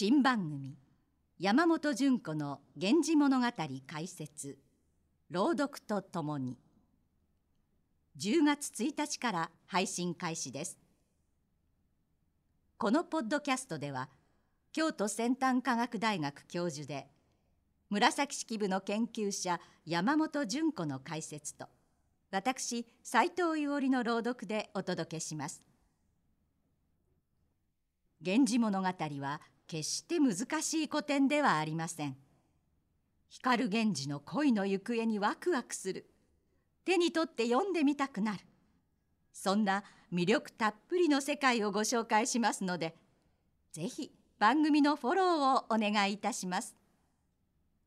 新番組山本純子の「源氏物語」解説朗読とともに。10月1日から配信開始です。このポッドキャストでは京都先端科学大学教授で紫式部の研究者山本純子の解説と私斉藤伊織の朗読でお届けします「源氏物語」は決して難しい古典ではありません。光源氏の恋の行方にワクワクする。手に取って読んでみたくなる。そんな魅力たっぷりの世界をご紹介しますので是非番組のフォローをお願いいたします。